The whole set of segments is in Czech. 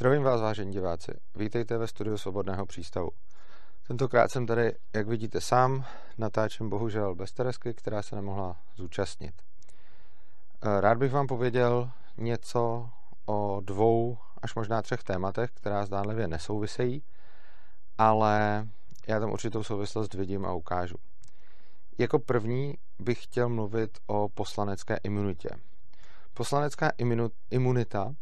Zdravím vás, vážení diváci. Vítejte ve studiu Svobodného přístavu. Tentokrát jsem tady, jak vidíte sám, natáčím bohužel bez Teresky, která se nemohla zúčastnit. Eh, rád bych vám pověděl něco o dvou až možná třech tématech, která zdánlivě nesouvisejí, ale já tam určitou souvislost vidím a ukážu. Jako první bych chtěl mluvit o poslanecké imunitě. Poslanecká imunita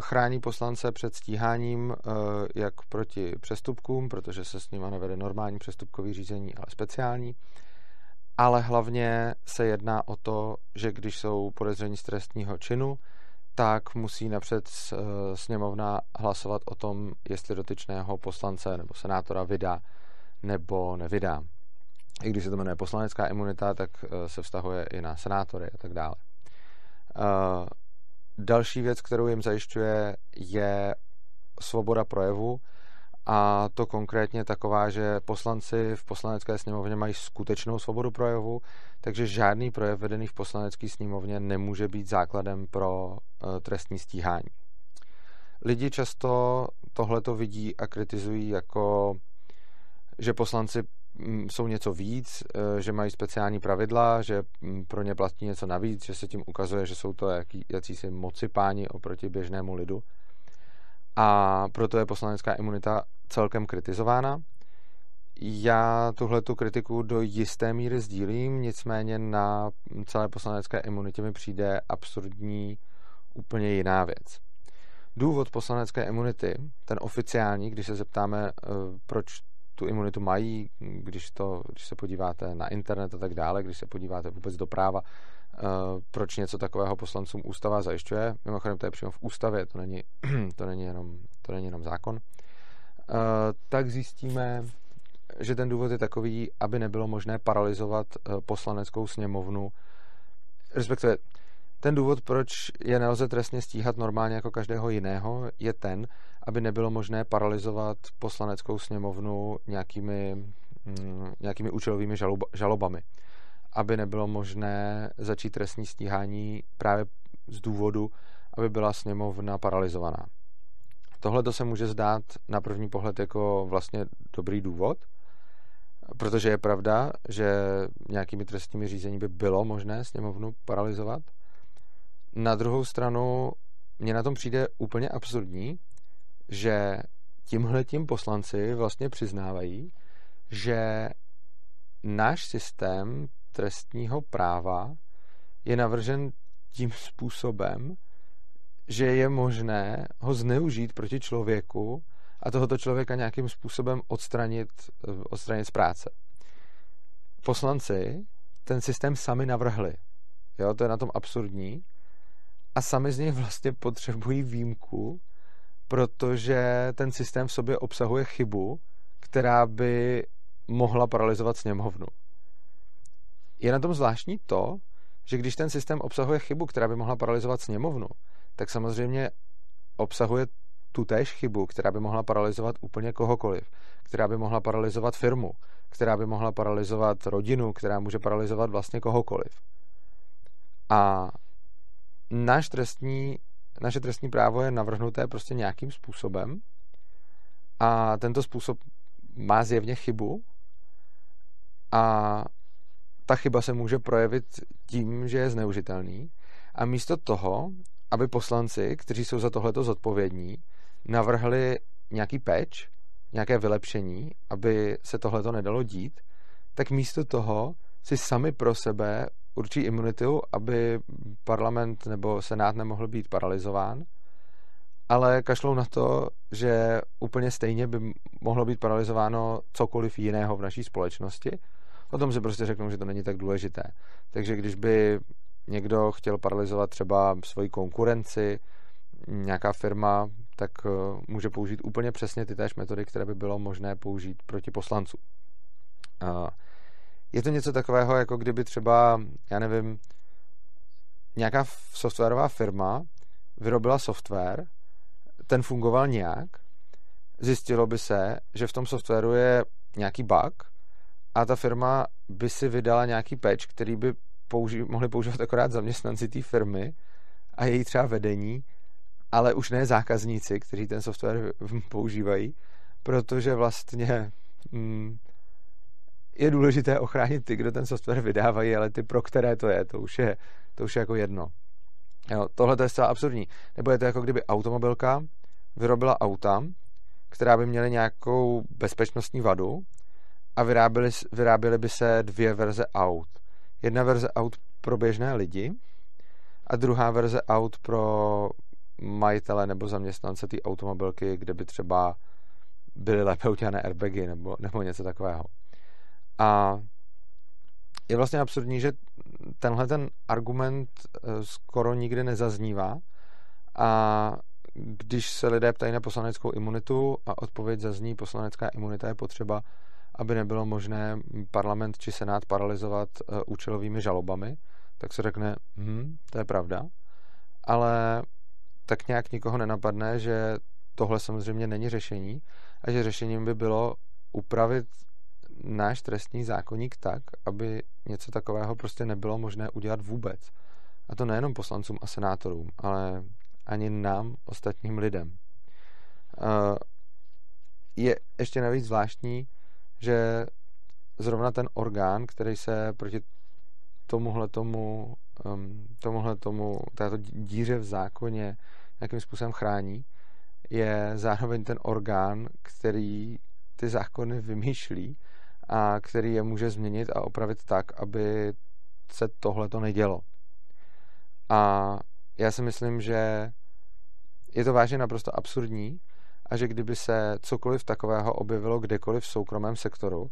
chrání poslance před stíháním eh, jak proti přestupkům, protože se s nimi nevede normální přestupkový řízení, ale speciální, ale hlavně se jedná o to, že když jsou podezření z trestního činu, tak musí napřed eh, sněmovna hlasovat o tom, jestli dotyčného poslance nebo senátora vydá nebo nevydá. I když se to jmenuje poslanecká imunita, tak se vztahuje i na senátory a tak dále. Další věc, kterou jim zajišťuje, je svoboda projevu a to konkrétně taková, že poslanci v poslanecké sněmovně mají skutečnou svobodu projevu, takže žádný projev vedený v poslanecké sněmovně nemůže být základem pro uh, trestní stíhání. Lidi často tohleto vidí a kritizují jako, že poslanci jsou něco víc, eh, že mají speciální pravidla, že mm, pro ně platí něco navíc, že se tím ukazuje, že jsou to jaký, jakýsi moci páni oproti běžnému lidu. A proto je poslanecká imunita celkem kritizována. Já tuhle tu kritiku do jisté míry sdílím, nicméně na celé poslanecké imunitě mi přijde absurdní úplně jiná věc. Důvod poslanecké imunity, ten oficiální, když se zeptáme, eh, proč tu imunitu mají, když, to, když se podíváte na internet a tak dále, když se podíváte vůbec do práva, uh, proč něco takového poslancům ústava zajišťuje. Mimochodem, to je přímo v ústavě, to není, to není, jenom, to není jenom zákon. Uh, tak zjistíme, že ten důvod je takový, aby nebylo možné paralizovat uh, poslaneckou sněmovnu, respektive ten důvod, proč je nelze trestně stíhat normálně jako každého jiného, je ten, aby nebylo možné paralizovat poslaneckou sněmovnu nějakými, mm, nějakými účelovými žalobami. Aby nebylo možné začít trestní stíhání právě z důvodu, aby byla sněmovna paralizovaná. Tohle to se může zdát na první pohled jako vlastně dobrý důvod, protože je pravda, že nějakými trestními řízení by bylo možné sněmovnu paralizovat, na druhou stranu mně na tom přijde úplně absurdní, že tímhle tím poslanci vlastně přiznávají, že náš systém trestního práva je navržen tím způsobem, že je možné ho zneužít proti člověku a tohoto člověka nějakým způsobem odstranit, odstranit z práce. Poslanci ten systém sami navrhli. Jo, to je na tom absurdní a sami z něj vlastně potřebují výjimku, protože ten systém v sobě obsahuje chybu, která by mohla paralizovat sněmovnu. Je na tom zvláštní to, že když ten systém obsahuje chybu, která by mohla paralizovat sněmovnu, tak samozřejmě obsahuje tu též chybu, která by mohla paralizovat úplně kohokoliv, která by mohla paralizovat firmu, která by mohla paralizovat rodinu, která může paralizovat vlastně kohokoliv. A náš trestní, naše trestní právo je navrhnuté prostě nějakým způsobem a tento způsob má zjevně chybu a ta chyba se může projevit tím, že je zneužitelný. A místo toho, aby poslanci, kteří jsou za tohleto zodpovědní, navrhli nějaký peč, nějaké vylepšení, aby se tohleto nedalo dít, tak místo toho si sami pro sebe určí imunitu, aby parlament nebo senát nemohl být paralizován, ale kašlou na to, že úplně stejně by mohlo být paralizováno cokoliv jiného v naší společnosti. O tom si prostě řeknou, že to není tak důležité. Takže když by někdo chtěl paralizovat třeba svoji konkurenci, nějaká firma, tak eh, může použít úplně přesně ty též metody, které by bylo možné použít proti poslancům. Je to něco takového, jako kdyby třeba, já nevím, nějaká softwarová firma vyrobila software, ten fungoval nějak, zjistilo by se, že v tom softwaru je nějaký bug a ta firma by si vydala nějaký patch, který by použi- mohli používat akorát zaměstnanci té firmy a její třeba vedení ale už ne zákazníci, kteří ten software používají, protože vlastně mm, je důležité ochránit ty, kdo ten software vydávají, ale ty, pro které to je, to už je, to už je jako jedno. Jo, tohle to je zcela absurdní. Nebo je to jako kdyby automobilka vyrobila auta, která by měly nějakou bezpečnostní vadu a vyráběly, vyráběly by se dvě verze aut. Jedna verze aut pro běžné lidi a druhá verze aut pro majitele nebo zaměstnance té automobilky, kde by třeba byly lépe udělané airbagy nebo, nebo něco takového. A je vlastně absurdní, že tenhle ten argument eh, skoro nikdy nezaznívá. A když se lidé ptají na poslaneckou imunitu a odpověď zazní, poslanecká imunita je potřeba, aby nebylo možné parlament či senát paralizovat eh, účelovými žalobami, tak se řekne, hm, to je pravda, ale tak nějak nikoho nenapadne, že tohle samozřejmě není řešení a že řešením by bylo upravit náš trestní zákonník tak, aby něco takového prostě nebylo možné udělat vůbec. A to nejenom poslancům a senátorům, ale ani nám, ostatním lidem. Je ještě navíc zvláštní, že zrovna ten orgán, který se proti tomuhle tomu, um, tomuhle tomu, této díře v zákoně nějakým způsobem chrání, je zároveň ten orgán, který ty zákony vymýšlí a který je může změnit a opravit tak, aby se tohle to nedělo. A já si myslím, že je to vážně naprosto absurdní a že kdyby se cokoliv takového objevilo kdekoliv v soukromém sektoru,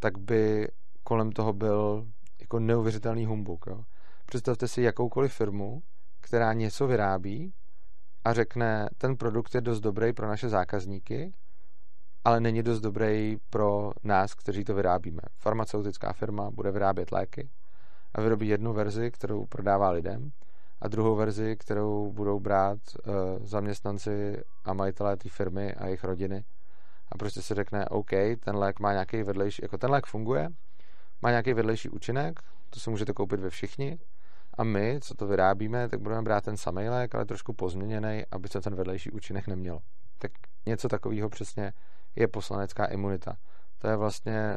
tak by kolem toho byl jako neuvěřitelný humbuk. Jo. Představte si jakoukoliv firmu, která něco vyrábí a řekne, ten produkt je dost dobrý pro naše zákazníky, ale není dost dobrý pro nás, kteří to vyrábíme. Farmaceutická firma bude vyrábět léky a vyrobí jednu verzi, kterou prodává lidem a druhou verzi, kterou budou brát uh, zaměstnanci a majitelé té firmy a jejich rodiny. A prostě se řekne, OK, ten lék má nějaký vedlejší, jako ten lék funguje, má nějaký vedlejší účinek, to si můžete koupit ve všichni, a my, co to vyrábíme, tak budeme brát ten samý lék, ale trošku pozměněný, aby se ten vedlejší účinek neměl. Tak něco takového přesně je poslanecká imunita. To je vlastně,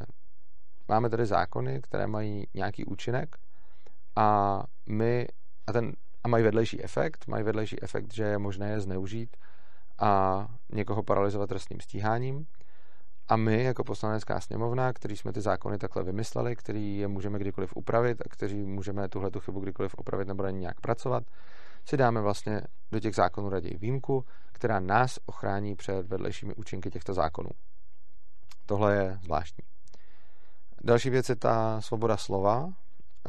máme tady zákony, které mají nějaký účinek a my, a, ten, a mají vedlejší efekt, mají vedlejší efekt, že je možné je zneužít a někoho paralizovat trestním stíháním. A my, jako poslanecká sněmovna, který jsme ty zákony takhle vymysleli, který je můžeme kdykoliv upravit a kteří můžeme tuhle tu chybu kdykoliv upravit nebo na nějak pracovat, si dáme vlastně do těch zákonů raději výjimku, která nás ochrání před vedlejšími účinky těchto zákonů. Tohle je zvláštní. Další věc je ta svoboda slova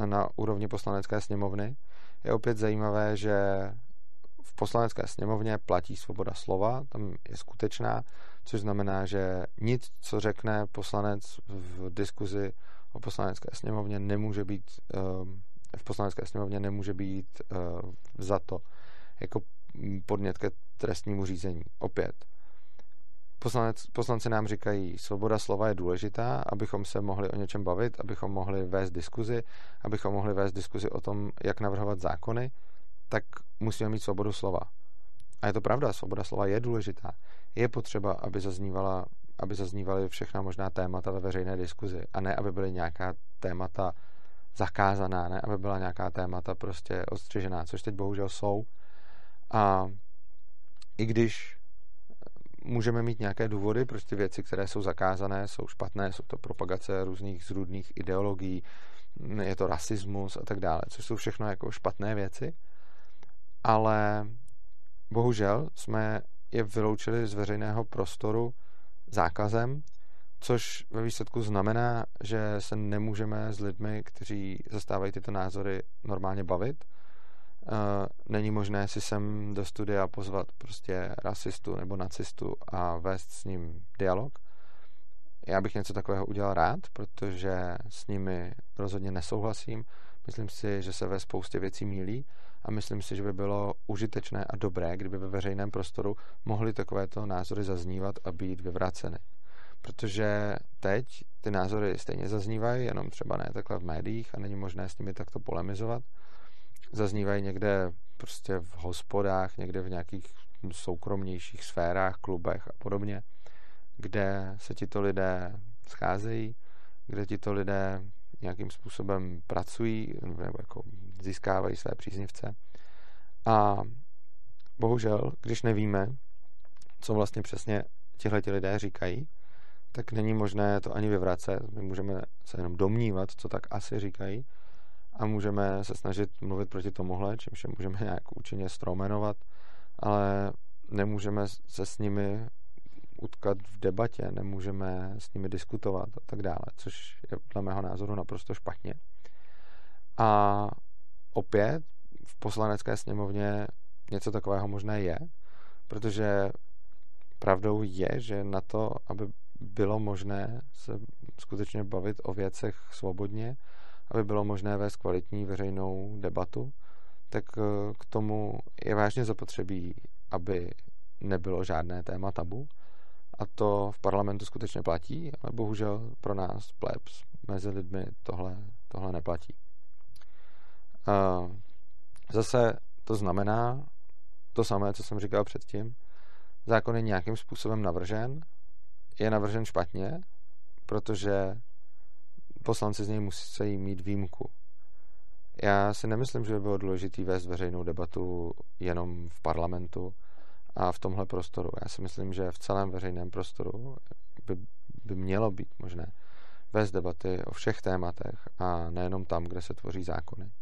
na úrovni poslanecké sněmovny. Je opět zajímavé, že v poslanecké sněmovně platí svoboda slova, tam je skutečná, což znamená, že nic, co řekne poslanec v diskuzi o poslanecké sněmovně, nemůže být ehm, v poslanecké sněmovně nemůže být za to jako podnět ke trestnímu řízení. Opět, poslanec, poslanci nám říkají, svoboda slova je důležitá, abychom se mohli o něčem bavit, abychom mohli vést diskuzi, abychom mohli vést diskuzi o tom, jak navrhovat zákony, tak musíme mít svobodu slova. A je to pravda, svoboda slova je důležitá. Je potřeba, aby zaznívala aby zaznívaly všechna možná témata ve veřejné diskuzi a ne, aby byly nějaká témata zakázaná, ne, aby byla nějaká témata prostě odstřižená, což teď bohužel jsou. A i když můžeme mít nějaké důvody, prostě věci, které jsou zakázané, jsou špatné, jsou to propagace různých zrůdných ideologií, je to rasismus a tak dále, což jsou všechno jako špatné věci, ale bohužel jsme je vyloučili z veřejného prostoru zákazem, což ve výsledku znamená, že se nemůžeme s lidmi, kteří zastávají tyto názory, normálně bavit. Není možné si sem do studia pozvat prostě rasistu nebo nacistu a vést s ním dialog. Já bych něco takového udělal rád, protože s nimi rozhodně nesouhlasím. Myslím si, že se ve spoustě věcí mílí a myslím si, že by bylo užitečné a dobré, kdyby ve veřejném prostoru mohly takovéto názory zaznívat a být vyvraceny. Protože teď ty názory stejně zaznívají, jenom třeba ne takhle v médiích a není možné s nimi takto polemizovat. Zaznívají někde prostě v hospodách, někde v nějakých soukromnějších sférách, klubech a podobně, kde se tito lidé scházejí, kde tito lidé nějakým způsobem pracují nebo jako získávají své příznivce. A bohužel, když nevíme, co vlastně přesně tihle lidé říkají, tak není možné to ani vyvracet. My můžeme se jenom domnívat, co tak asi říkají a můžeme se snažit mluvit proti tomuhle, čímž je můžeme nějak účinně stromenovat, ale nemůžeme se s nimi utkat v debatě, nemůžeme s nimi diskutovat a tak dále, což je dle mého názoru naprosto špatně. A opět v poslanecké sněmovně něco takového možné je, protože pravdou je, že na to, aby bylo možné se skutečně bavit o věcech svobodně, aby bylo možné vést kvalitní veřejnou debatu, tak eh, k tomu je vážně zapotřebí, aby nebylo žádné téma tabu. A to v parlamentu skutečně platí, ale bohužel pro nás, plebs, mezi lidmi tohle, tohle neplatí. Eh, zase to znamená to samé, co jsem říkal předtím. Zákon je nějakým způsobem navržen, je navržen špatně, protože poslanci z něj musí mít výjimku. Já si nemyslím, že by bylo důležité vést veřejnou debatu jenom v parlamentu a v tomhle prostoru. Já si myslím, že v celém veřejném prostoru by, by mělo být možné vést debaty o všech tématech a nejenom tam, kde se tvoří zákony.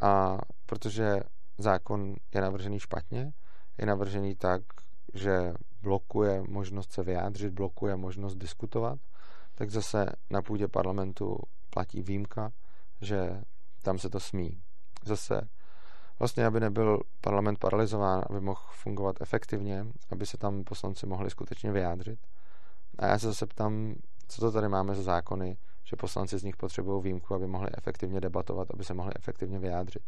A protože zákon je navržený špatně, je navržený tak, že blokuje možnost se vyjádřit, blokuje možnost diskutovat, tak zase na půdě parlamentu platí výjimka, že tam se to smí. Zase vlastně, aby nebyl parlament paralizován, aby mohl fungovat efektivně, aby se tam poslanci mohli skutečně vyjádřit. A já se zase ptám, co to tady máme za zákony, že poslanci z nich potřebují výjimku, aby mohli efektivně debatovat, aby se mohli efektivně vyjádřit.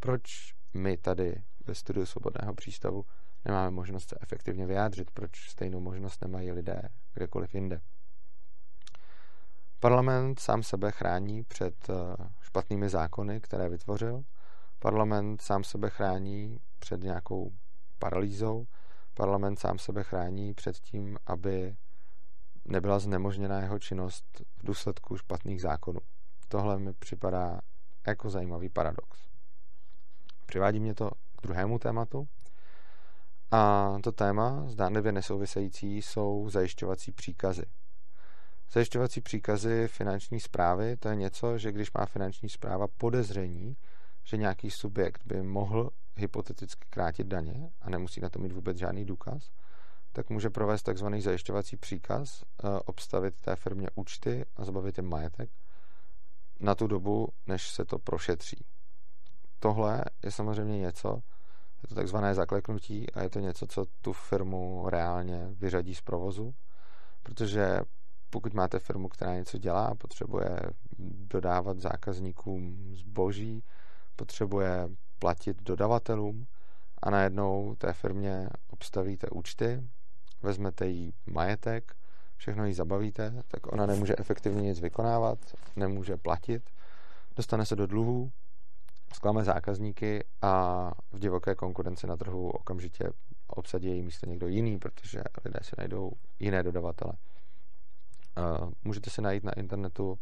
Proč my tady ve studiu Svobodného přístavu nemáme možnost se efektivně vyjádřit, proč stejnou možnost nemají lidé kdekoliv jinde. Parlament sám sebe chrání před eh, špatnými zákony, které vytvořil. Parlament sám sebe chrání před nějakou paralýzou. Parlament sám sebe chrání před tím, aby nebyla znemožněna jeho činnost v důsledku špatných zákonů. Tohle mi připadá jako zajímavý paradox. Přivádí mě to k druhému tématu, a to téma, zdánlivě nesouvisející, jsou zajišťovací příkazy. Zajišťovací příkazy finanční zprávy, to je něco, že když má finanční zpráva podezření, že nějaký subjekt by mohl hypoteticky krátit daně a nemusí na to mít vůbec žádný důkaz, tak může provést takzvaný zajišťovací příkaz, eh, obstavit té firmě účty a zbavit jim majetek na tu dobu, než se to prošetří. Tohle je samozřejmě něco, je to takzvané zakleknutí a je to něco, co tu firmu reálně vyřadí z provozu, protože pokud máte firmu, která něco dělá, potřebuje dodávat zákazníkům zboží, potřebuje platit dodavatelům a najednou té firmě obstavíte účty, vezmete jí majetek, všechno jí zabavíte, tak ona nemůže efektivně nic vykonávat, nemůže platit, dostane se do dluhů zklame zákazníky a v divoké konkurenci na trhu okamžitě obsadí její místo někdo jiný, protože lidé si najdou jiné dodavatele. Můžete si najít na internetu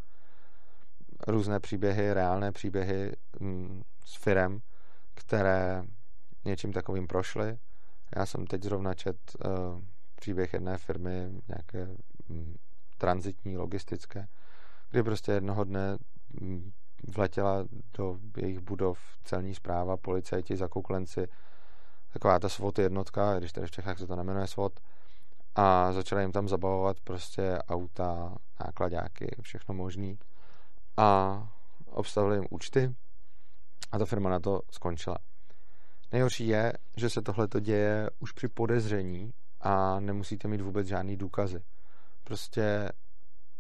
různé příběhy, reálné příběhy mm, s firem, které něčím takovým prošly. Já jsem teď zrovna čet uh, příběh jedné firmy, nějaké um, transitní, logistické, kdy prostě jednoho dne um, vletěla do jejich budov celní zpráva, policajti, zakouklenci, taková ta SWOT jednotka, když tady v Čechách se to nemenuje SWOT, a začala jim tam zabavovat prostě auta, nákladáky, všechno možný a obstavili jim účty a ta firma na to skončila. Nejhorší je, že se tohle to děje už při podezření a nemusíte mít vůbec žádný důkazy. Prostě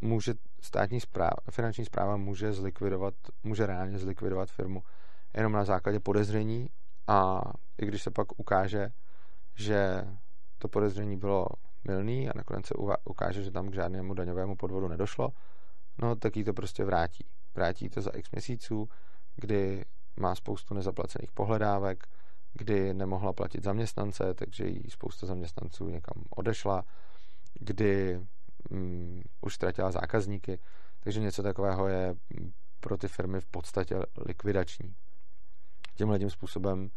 může státní zpráva, finanční zpráva může zlikvidovat, může reálně zlikvidovat firmu jenom na základě podezření a i když se pak ukáže, že to podezření bylo milný a nakonec se ukáže, že tam k žádnému daňovému podvodu nedošlo, no tak jí to prostě vrátí. Vrátí to za x měsíců, kdy má spoustu nezaplacených pohledávek, kdy nemohla platit zaměstnance, takže jí spousta zaměstnanců někam odešla, kdy um, už ztratila zákazníky, takže něco takového je pro ty firmy v podstatě likvidační. Tímhle tím způsobem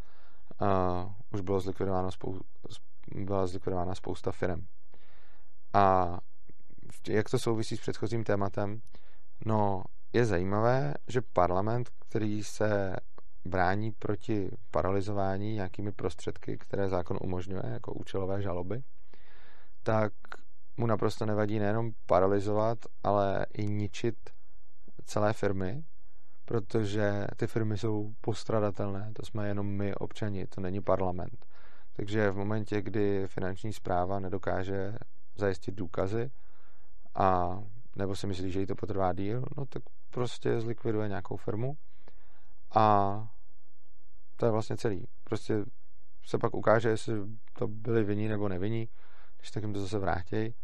uh, už bylo zlikvidováno spou- byla zlikvidována spousta firm. A jak to souvisí s předchozím tématem? No, je zajímavé, že parlament, který se brání proti paralizování nějakými prostředky, které zákon umožňuje, jako účelové žaloby, tak mu naprosto nevadí nejenom paralizovat, ale i ničit celé firmy, protože ty firmy jsou postradatelné, to jsme jenom my, občani, to není parlament. Takže v momentě, kdy finanční zpráva nedokáže zajistit důkazy a nebo si myslí, že jí to potrvá díl, no tak prostě zlikviduje nějakou firmu a to je vlastně celý. Prostě se pak ukáže, jestli to byli vinní nebo nevinní, když tak jim to zase vrátí,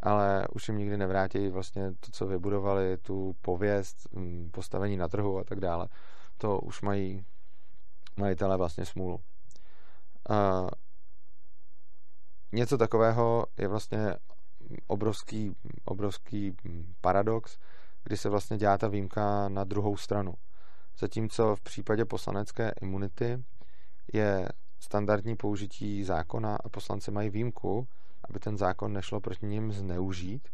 ale už jim nikdy nevrátí vlastně to, co vybudovali, tu pověst, mm, postavení na trhu a tak dále. To už mají majitelé vlastně smůlu. Uh, něco takového je vlastně obrovský, obrovský paradox, kdy se vlastně dělá ta výjimka na druhou stranu. Zatímco v případě poslanecké imunity je standardní použití zákona a poslanci mají výjimku, aby ten zákon nešlo proti ním zneužít,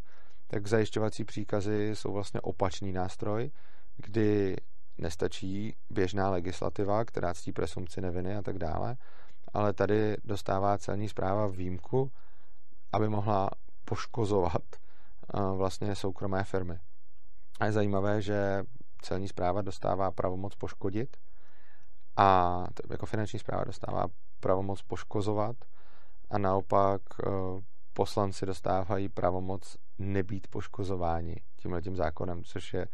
tak zajišťovací příkazy jsou vlastně opačný nástroj, kdy nestačí běžná legislativa, která ctí presumci neviny a tak dále, ale tady dostává celní zpráva výjimku, aby mohla poškozovat vlastně soukromé firmy. A je zajímavé, že celní zpráva dostává pravomoc poškodit a jako finanční zpráva dostává pravomoc poškozovat a naopak e, poslanci dostávají pravomoc nebýt poškozováni tímhle tím zákonem, což je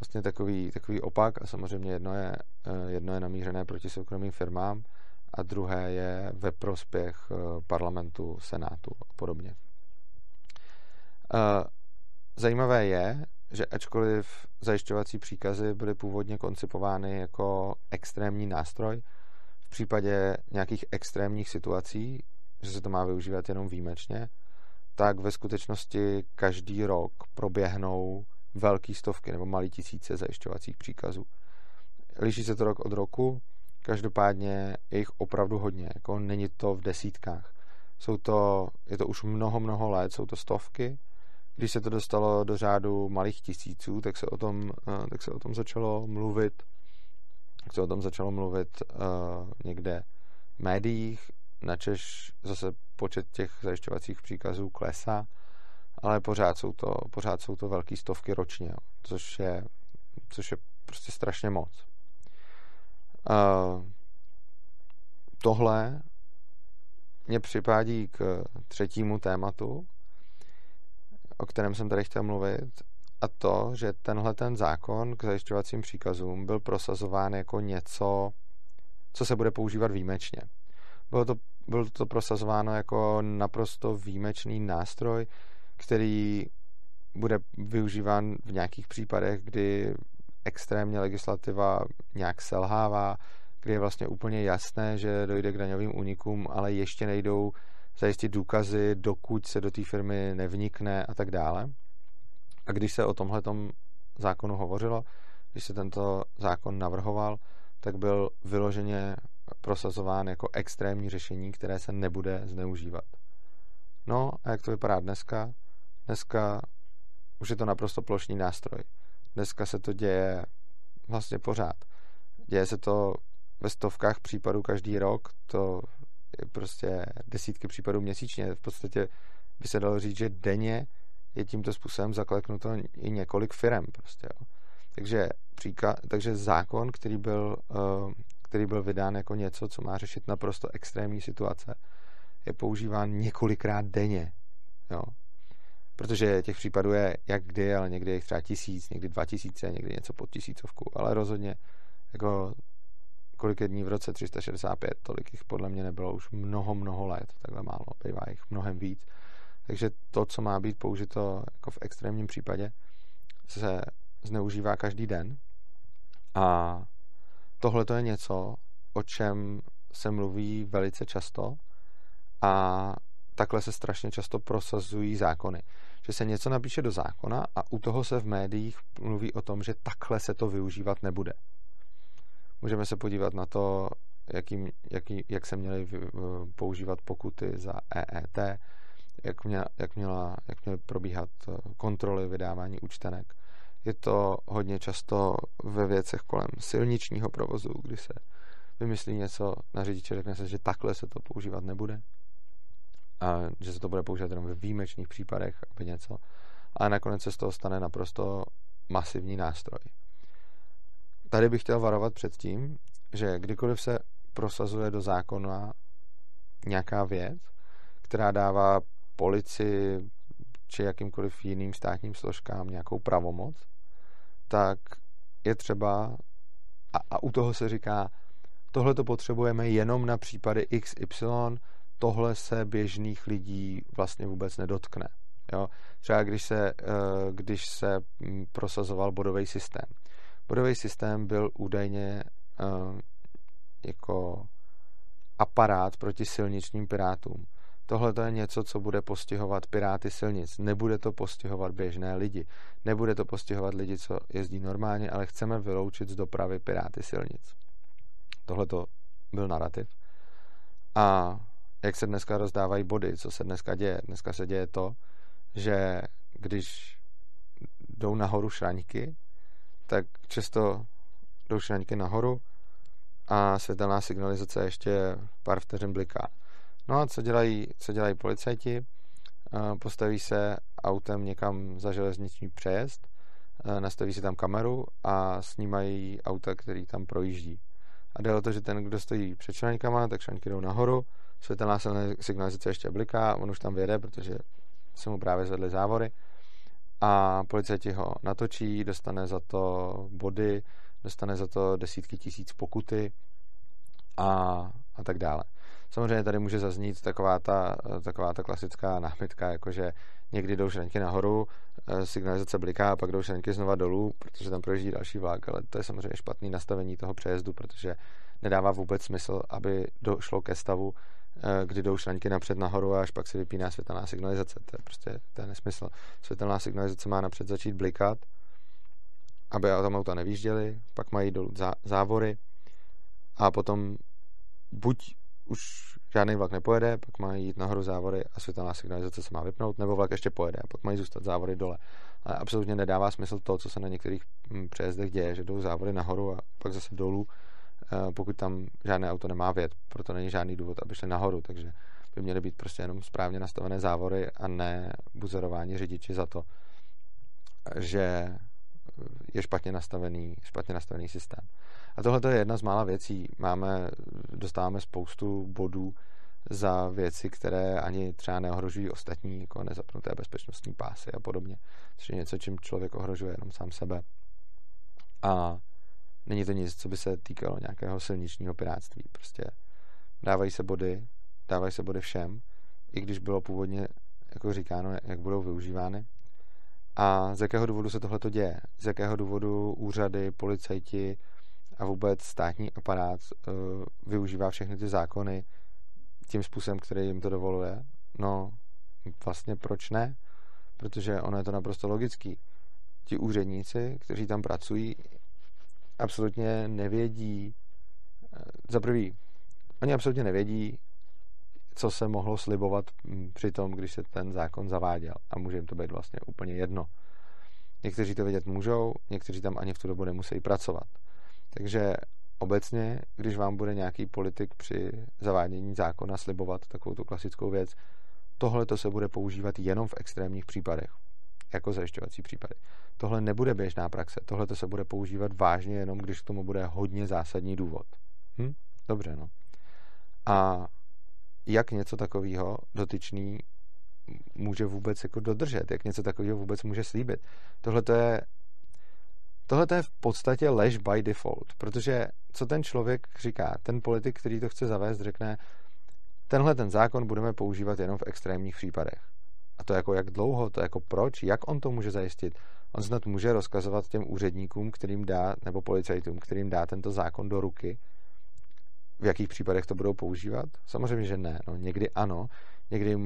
vlastně takový, takový opak a samozřejmě jedno je, e, jedno je namířené proti soukromým firmám a druhé je ve prospěch e, parlamentu, senátu a podobně. Zajímavé je, že ačkoliv zajišťovací příkazy byly původně koncipovány jako extrémní nástroj, v případě nějakých extrémních situací, že se to má využívat jenom výjimečně, tak ve skutečnosti každý rok proběhnou velké stovky nebo malé tisíce zajišťovacích příkazů. Liší se to rok od roku, každopádně je jich opravdu hodně, jako není to v desítkách. Jsou to, je to už mnoho, mnoho let, jsou to stovky, když se to dostalo do řádu malých tisíců, tak se o tom, eh, tak se o tom začalo mluvit, tak se o tom začalo mluvit uh, někde v médiích, načež zase počet těch zajišťovacích příkazů klesá, ale pořád jsou to, pořád jsou to velké stovky ročně, jo, což je, což je prostě strašně moc. Tohle mě připádí k třetímu tématu, o kterém jsem tady chtěl mluvit, a to, že tenhle ten zákon k zajišťovacím příkazům byl prosazován jako něco, co se bude používat výjimečně. Bylo to, bylo to prosazováno jako naprosto výjimečný nástroj, který bude využíván v nějakých případech, kdy extrémně legislativa nějak selhává, kdy je vlastně úplně jasné, že dojde k daňovým únikům, ale ještě nejdou zajistit důkazy, dokud se do té firmy nevnikne a tak dále. A když se o tomhle zákonu hovořilo, když se tento zákon navrhoval, tak byl vyloženě prosazován jako extrémní řešení, které se nebude zneužívat. No a jak to vypadá dneska? Dneska už je to naprosto plošný nástroj. Dneska se to děje vlastně pořád. Děje se to ve stovkách případů každý rok, to prostě desítky případů měsíčně. V podstatě by se dalo říct, že denně je tímto způsobem zakleknuto i několik firm. Prostě, jo. Takže, příklad, takže zákon, který byl, uh, který byl vydán jako něco, co má řešit naprosto extrémní situace, je používán několikrát denně. Jo. Protože těch případů je jak kdy, ale někdy je třeba tisíc, někdy dva tisíce, někdy něco pod tisícovku, ale rozhodně jako kolik je dní v roce 365, tolik jich podle mě nebylo už mnoho, mnoho let, takhle málo, bývá jich mnohem víc. Takže to, co má být použito jako v extrémním případě, se zneužívá každý den. A tohle to je něco, o čem se mluví velice často a takhle se strašně často prosazují zákony. Že se něco napíše do zákona a u toho se v médiích mluví o tom, že takhle se to využívat nebude. Můžeme se podívat na to, jaký, jaký, jak se měly používat pokuty za EET, jak, měla, jak, měla, jak měly probíhat kontroly vydávání účtenek. Je to hodně často ve věcech kolem silničního provozu, kdy se vymyslí něco na řidiče, řekne se, že takhle se to používat nebude a že se to bude používat jenom ve výjimečných případech, aby něco. A nakonec se z toho stane naprosto masivní nástroj. Tady bych chtěl varovat před tím, že kdykoliv se prosazuje do zákona nějaká věc, která dává policii či jakýmkoliv jiným státním složkám nějakou pravomoc, tak je třeba, a, a u toho se říká, tohle to potřebujeme jenom na případy XY, tohle se běžných lidí vlastně vůbec nedotkne. Jo? Třeba když se, eh, když se hm, prosazoval bodový systém. Bodový systém byl údajně eh, jako aparát proti silničním pirátům. Tohle to je něco, co bude postihovat piráty silnic. Nebude to postihovat běžné lidi. Nebude to postihovat lidi, co jezdí normálně, ale chceme vyloučit z dopravy piráty silnic. Tohle to byl narrativ. A jak se dneska rozdávají body, co se dneska děje? Dneska se děje to, že když jdou nahoru šraňky, tak často jdou šraňky nahoru a světelná signalizace ještě pár vteřin bliká. No a co dělají, co dělají policajti? Postaví se autem někam za železniční přejezd, nastaví si tam kameru a snímají auta, který tam projíždí. A jde o to, že ten, kdo stojí před šraňkama, tak šraňky jdou nahoru, světelná signalizace ještě bliká, on už tam věde, protože se mu právě zvedly závory a policajti ho natočí, dostane za to body, dostane za to desítky tisíc pokuty a, a tak dále. Samozřejmě tady může zaznít taková ta, taková ta klasická námitka, jakože někdy jdou šranky nahoru, eh, signalizace bliká a pak jdou šranky znova dolů, protože tam projíždí další vlak, ale to je samozřejmě špatný nastavení toho přejezdu, protože nedává vůbec smysl, aby došlo ke stavu, eh, kdy jdou šranky napřed nahoru a až pak se vypíná světelná signalizace. To je prostě to je nesmysl. Světelná signalizace má napřed začít blikat, aby tam auta nevýžděly, pak mají dolů závory a potom buď už žádný vlak nepojede, pak mají jít nahoru závory a světelná signalizace se má vypnout, nebo vlak ještě pojede a pak mají zůstat závory dole. Ale absolutně nedává smysl to, co se na některých hm, přejezdech děje, že jdou závory nahoru a pak zase dolů, eh, pokud tam žádné auto nemá věd, proto není žádný důvod, aby šli nahoru, takže by měly být prostě jenom správně nastavené závory a ne buzerování řidiči za to, že je špatně nastavený, špatně nastavený systém. A tohle je jedna z mála věcí. Máme, dostáváme spoustu bodů za věci, které ani třeba neohrožují ostatní, jako nezapnuté bezpečnostní pásy a podobně. Což je něco, čím člověk ohrožuje jenom sám sebe. A není to nic, co by se týkalo nějakého silničního piráctví. Prostě dávají se body, dávají se body všem, i když bylo původně jako říkáno, jak budou využívány. A z jakého důvodu se tohle děje? Z jakého důvodu úřady, policajti a vůbec státní aparát uh, využívá všechny ty zákony tím způsobem, který jim to dovoluje? No, vlastně proč ne? Protože ono je to naprosto logický. Ti úředníci, kteří tam pracují, absolutně nevědí, eh, za prvý, oni absolutně nevědí, co se mohlo slibovat mm, při tom, když se ten zákon zaváděl. A může jim to být vlastně úplně jedno. Někteří to vědět můžou, někteří tam ani v tu dobu nemusí pracovat. Takže obecně, když vám bude nějaký politik při zavádění zákona slibovat takovou tu klasickou věc, tohle to se bude používat jenom v extrémních případech, jako zajišťovací případy. Tohle nebude běžná praxe, tohle to se bude používat vážně jenom, když k tomu bude hodně zásadní důvod. Hm? Dobře, no. A jak něco takového dotyčný může vůbec jako dodržet, jak něco takového vůbec může slíbit. Tohle to je Tohle je v podstatě lež by default, protože co ten člověk říká, ten politik, který to chce zavést, řekne, tenhle ten zákon budeme používat jenom v extrémních případech. A to jako jak dlouho, to jako proč, jak on to může zajistit? On snad může rozkazovat těm úředníkům, kterým dá, nebo policajtům, kterým dá tento zákon do ruky, v jakých případech to budou používat? Samozřejmě, že ne. No, někdy ano, někdy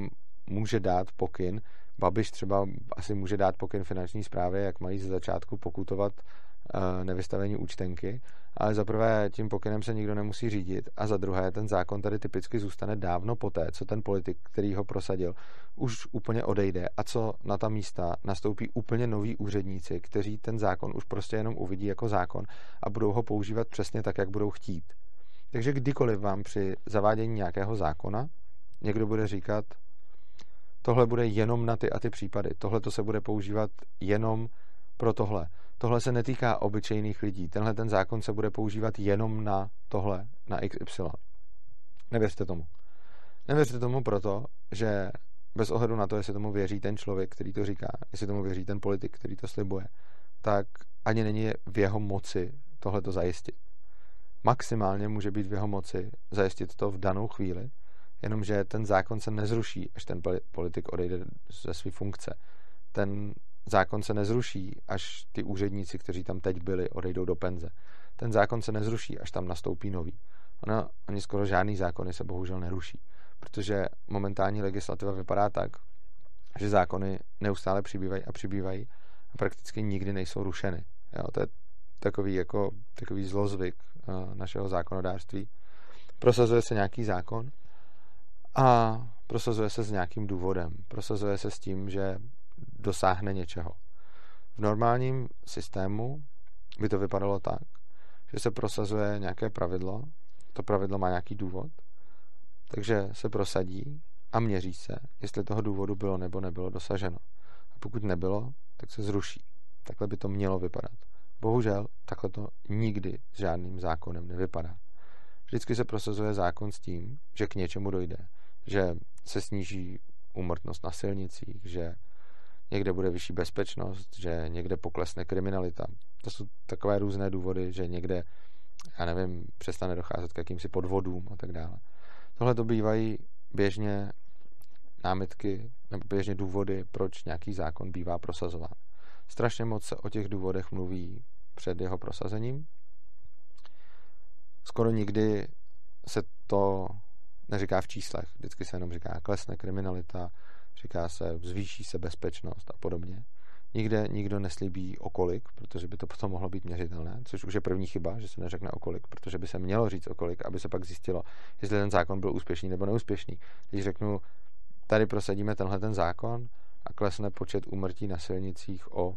může dát pokyn, Babiš třeba asi může dát pokyn finanční správě, jak mají ze začátku pokutovat eh, nevystavení účtenky, ale za prvé tím pokynem se nikdo nemusí řídit a za druhé ten zákon tady typicky zůstane dávno poté, co ten politik, který ho prosadil, už úplně odejde a co na ta místa nastoupí úplně noví úředníci, kteří ten zákon už prostě jenom uvidí jako zákon a budou ho používat přesně tak, jak budou chtít. Takže kdykoliv vám při zavádění nějakého zákona někdo bude říkat, tohle bude jenom na ty a ty případy, tohle to se bude používat jenom pro tohle. Tohle se netýká obyčejných lidí. Tenhle ten zákon se bude používat jenom na tohle, na XY. Nevěřte tomu. Nevěřte tomu proto, že bez ohledu na to, jestli tomu věří ten člověk, který to říká, jestli tomu věří ten politik, který to slibuje, tak ani není v jeho moci tohle to zajistit. Maximálně může být v jeho moci zajistit to v danou chvíli, jenomže ten zákon se nezruší, až ten politik odejde ze své funkce. Ten zákon se nezruší, až ty úředníci, kteří tam teď byli, odejdou do penze. Ten zákon se nezruší, až tam nastoupí nový. Ono, ani skoro žádný zákony se bohužel neruší, protože momentální legislativa vypadá tak, že zákony neustále přibývají a přibývají a prakticky nikdy nejsou rušeny. Jo, to je takový, jako, takový zlozvyk našeho zákonodárství. Prosazuje se nějaký zákon a prosazuje se s nějakým důvodem. Prosazuje se s tím, že dosáhne něčeho. V normálním systému by to vypadalo tak, že se prosazuje nějaké pravidlo, to pravidlo má nějaký důvod, takže se prosadí a měří se, jestli toho důvodu bylo nebo nebylo dosaženo. A pokud nebylo, tak se zruší. Takhle by to mělo vypadat. Bohužel, takhle to nikdy s žádným zákonem nevypadá. Vždycky se prosazuje zákon s tím, že k něčemu dojde, že se sníží úmrtnost na silnicích, že někde bude vyšší bezpečnost, že někde poklesne kriminalita. To jsou takové různé důvody, že někde, já nevím, přestane docházet k jakýmsi podvodům a tak dále. Tohle to bývají běžně námitky nebo běžně důvody, proč nějaký zákon bývá prosazován. Strašně moc se o těch důvodech mluví před jeho prosazením. Skoro nikdy se to neříká v číslech, vždycky se jenom říká klesne kriminalita, říká se, zvýší se bezpečnost a podobně. Nikde nikdo neslíbí okolik, protože by to potom mohlo být měřitelné, což už je první chyba, že se neřekne okolik, protože by se mělo říct okolik, aby se pak zjistilo, jestli ten zákon byl úspěšný nebo neúspěšný. Když řeknu, tady prosadíme tenhle ten zákon a klesne počet úmrtí na silnicích o,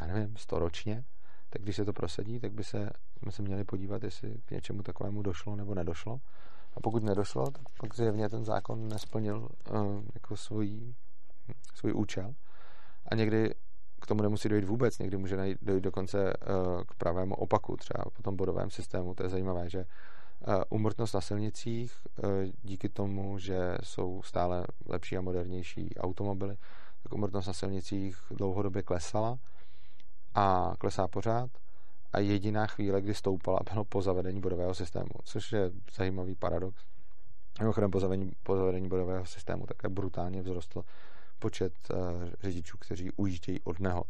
já nevím, 100 ročně, tak když se to prosadí, tak by se, by se měli podívat, jestli k něčemu takovému došlo nebo nedošlo. A pokud nedošlo, tak pak zjevně ten zákon nesplnil uh, jako svůj, svůj účel. A někdy k tomu nemusí dojít vůbec, někdy může dojít dokonce uh, k pravému opaku, třeba po tom bodovém systému. To je zajímavé, že umrtnost na silnicích díky tomu, že jsou stále lepší a modernější automobily, tak umrtnost na silnicích dlouhodobě klesala a klesá pořád a jediná chvíle, kdy stoupala, bylo po zavedení bodového systému, což je zajímavý paradox. Mimochodem po zavedení, po zavedení bodového systému také brutálně vzrostl počet uh, řidičů, kteří ujíždějí od nehod,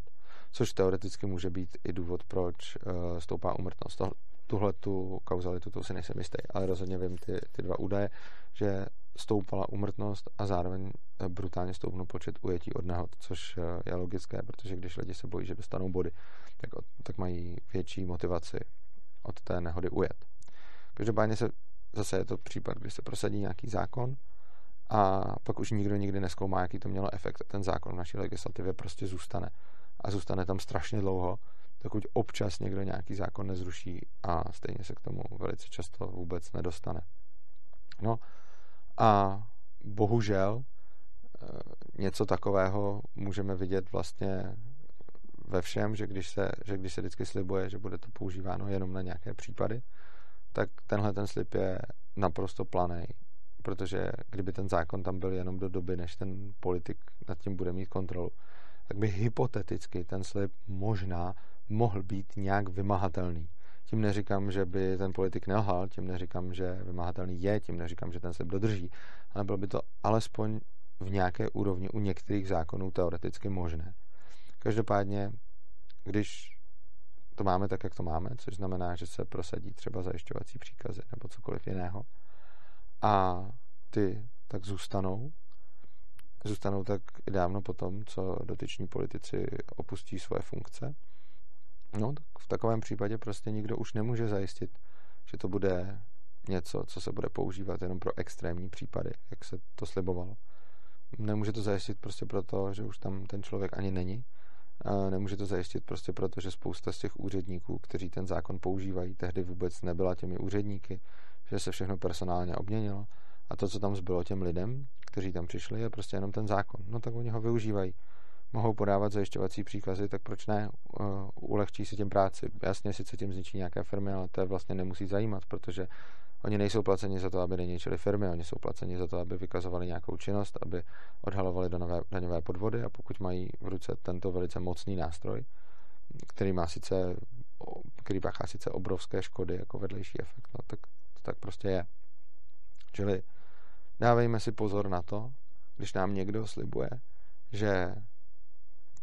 což teoreticky může být i důvod, proč uh, stoupá umrtnost. Tuhle tu kauzalitu, to si nejsem jistý, ale rozhodně vím ty, ty dva údaje, že stoupala umrtnost a zároveň eh, brutálně stoupnul počet ujetí od nehod, což je logické, protože když lidi se bojí, že dostanou body, tak, tak mají větší motivaci od té nehody ujet. Každopádně se zase je to případ, kdy se prosadí nějaký zákon a pak už nikdo nikdy neskoumá, jaký to mělo efekt. Ten zákon v naší legislativě prostě zůstane. A zůstane tam strašně dlouho, dokud občas někdo nějaký zákon nezruší a stejně se k tomu velice často vůbec nedostane. No a bohužel eh, něco takového můžeme vidět vlastně ve všem, že když, se, že když se vždycky slibuje, že bude to používáno jenom na nějaké případy, tak tenhle ten slib je naprosto planý, protože kdyby ten zákon tam byl jenom do doby, než ten politik nad tím bude mít kontrolu, tak by hypoteticky ten slib možná mohl být nějak vymahatelný. Tím neříkám, že by ten politik nelhal, tím neříkám, že vymahatelný je, tím neříkám, že ten slib dodrží, ale bylo by to alespoň v nějaké úrovni u některých zákonů teoreticky možné. Každopádně, když to máme tak, jak to máme, což znamená, že se prosadí třeba zajišťovací příkazy nebo cokoliv jiného. A ty tak zůstanou. Zůstanou tak i dávno potom, co dotyční politici opustí svoje funkce. No, tak v takovém případě prostě nikdo už nemůže zajistit, že to bude něco, co se bude používat jenom pro extrémní případy, jak se to slibovalo. Nemůže to zajistit prostě proto, že už tam ten člověk ani není. Nemůže to zajistit prostě proto, že spousta z těch úředníků, kteří ten zákon používají, tehdy vůbec nebyla těmi úředníky, že se všechno personálně obměnilo. A to, co tam zbylo těm lidem, kteří tam přišli, je prostě jenom ten zákon. No tak oni ho využívají. Mohou podávat zajišťovací příkazy, tak proč ne? Ulehčí si tím práci. Jasně, sice tím zničí nějaké firmy, ale to je vlastně nemusí zajímat, protože Oni nejsou placeni za to, aby neníčili firmy, oni jsou placeni za to, aby vykazovali nějakou činnost, aby odhalovali nové daňové podvody a pokud mají v ruce tento velice mocný nástroj, který má sice, který páchá sice obrovské škody jako vedlejší efekt, no, tak to tak prostě je. Čili dávejme si pozor na to, když nám někdo slibuje, že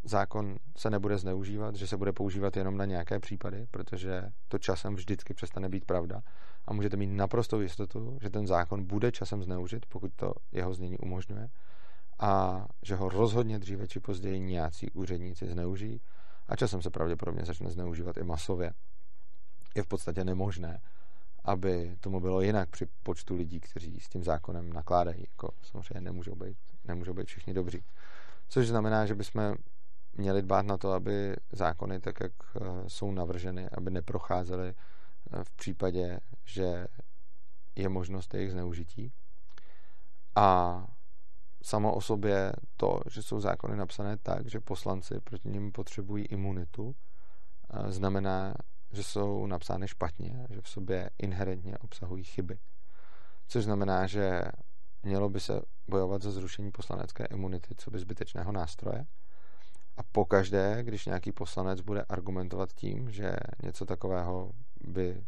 zákon se nebude zneužívat, že se bude používat jenom na nějaké případy, protože to časem vždycky přestane být pravda a můžete mít naprostou jistotu, že ten zákon bude časem zneužit, pokud to jeho znění umožňuje a že ho rozhodně dříve či později nějací úředníci zneužijí a časem se pravděpodobně začne zneužívat i masově. Je v podstatě nemožné, aby tomu bylo jinak při počtu lidí, kteří s tím zákonem nakládají. Jako samozřejmě nemůžou být, nemůžou být všichni dobří. Což znamená, že bychom měli dbát na to, aby zákony, tak jak eh, jsou navrženy, aby neprocházely eh, v případě, že je možnost jejich zneužití. A samo o sobě to, že jsou zákony napsané tak, že poslanci proti nim potřebují imunitu, eh, znamená, že jsou napsány špatně, že v sobě inherentně obsahují chyby. Což znamená, že mělo by se bojovat za zrušení poslanecké imunity co by zbytečného nástroje, a pokaždé, když nějaký poslanec bude argumentovat tím, že něco takového by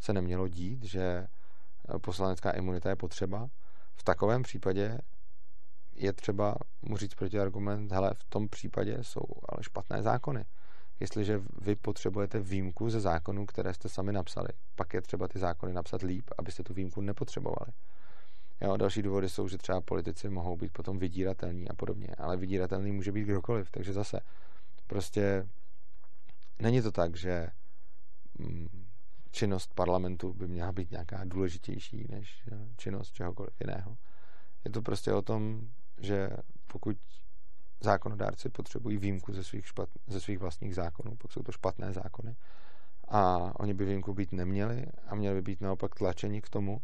se nemělo dít, že eh, poslanecká imunita je potřeba, v takovém případě je třeba mu říct argument, hele, v tom případě jsou ale špatné zákony. Jestliže vy potřebujete výjimku ze zákonů, které jste sami napsali, pak je třeba ty zákony napsat líp, abyste tu výjimku nepotřebovali. Jo, další důvody jsou, že třeba politici mohou být potom vydíratelní a podobně, ale vydíratelný může být kdokoliv, takže zase prostě není to tak, že mm, činnost parlamentu by měla být nějaká důležitější než eh, činnost čehokoliv jiného. Je to prostě o tom, že pokud zákonodárci potřebují výjimku ze svých, špat, ze svých vlastních zákonů, pak jsou to špatné zákony a oni by výjimku být neměli a měli by být naopak tlačeni k tomu,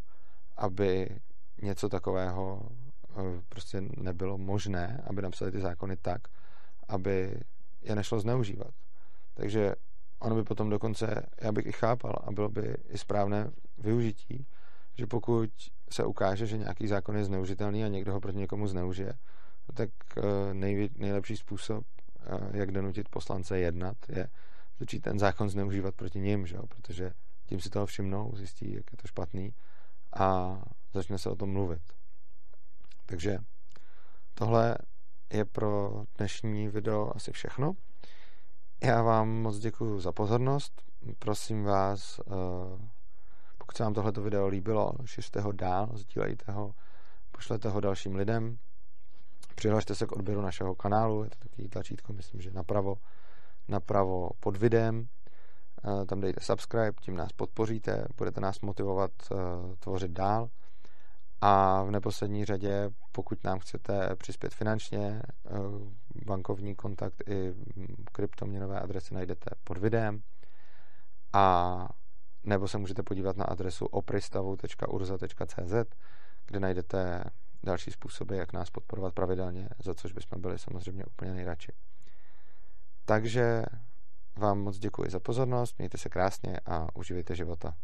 aby něco takového eh, prostě nebylo možné, aby napsali ty zákony tak, aby je nešlo zneužívat. Takže ono by potom dokonce, já bych i chápal a bylo by i správné využití, že pokud se ukáže, že nějaký zákon je zneužitelný a někdo ho proti někomu zneužije, tak eh, nej, nejlepší způsob, eh, jak donutit poslance jednat, je začít ten zákon zneužívat proti ním, že? protože tím si toho všimnou, zjistí, jak je to špatný a začne se o tom mluvit. Takže tohle je pro dnešní video asi všechno. Já vám moc děkuji za pozornost. Prosím vás, eh, pokud se vám tohleto video líbilo, šiřte ho dál, sdílejte ho, pošlete ho dalším lidem. Přihlašte se k odběru našeho kanálu, je to takový tlačítko, myslím, že napravo, napravo pod videem. Eh, tam dejte subscribe, tím nás podpoříte, budete nás motivovat eh, tvořit dál. A v neposlední řadě, pokud nám chcete přispět finančně, eh, bankovní kontakt i kryptoměnové adresy najdete pod videem. A nebo se můžete podívat na adresu opristavu.urza.cz, kde najdete další způsoby, jak nás podporovat pravidelně, za což bychom byli samozřejmě úplně nejradši. Takže vám moc děkuji za pozornost, mějte se krásně a uživejte života.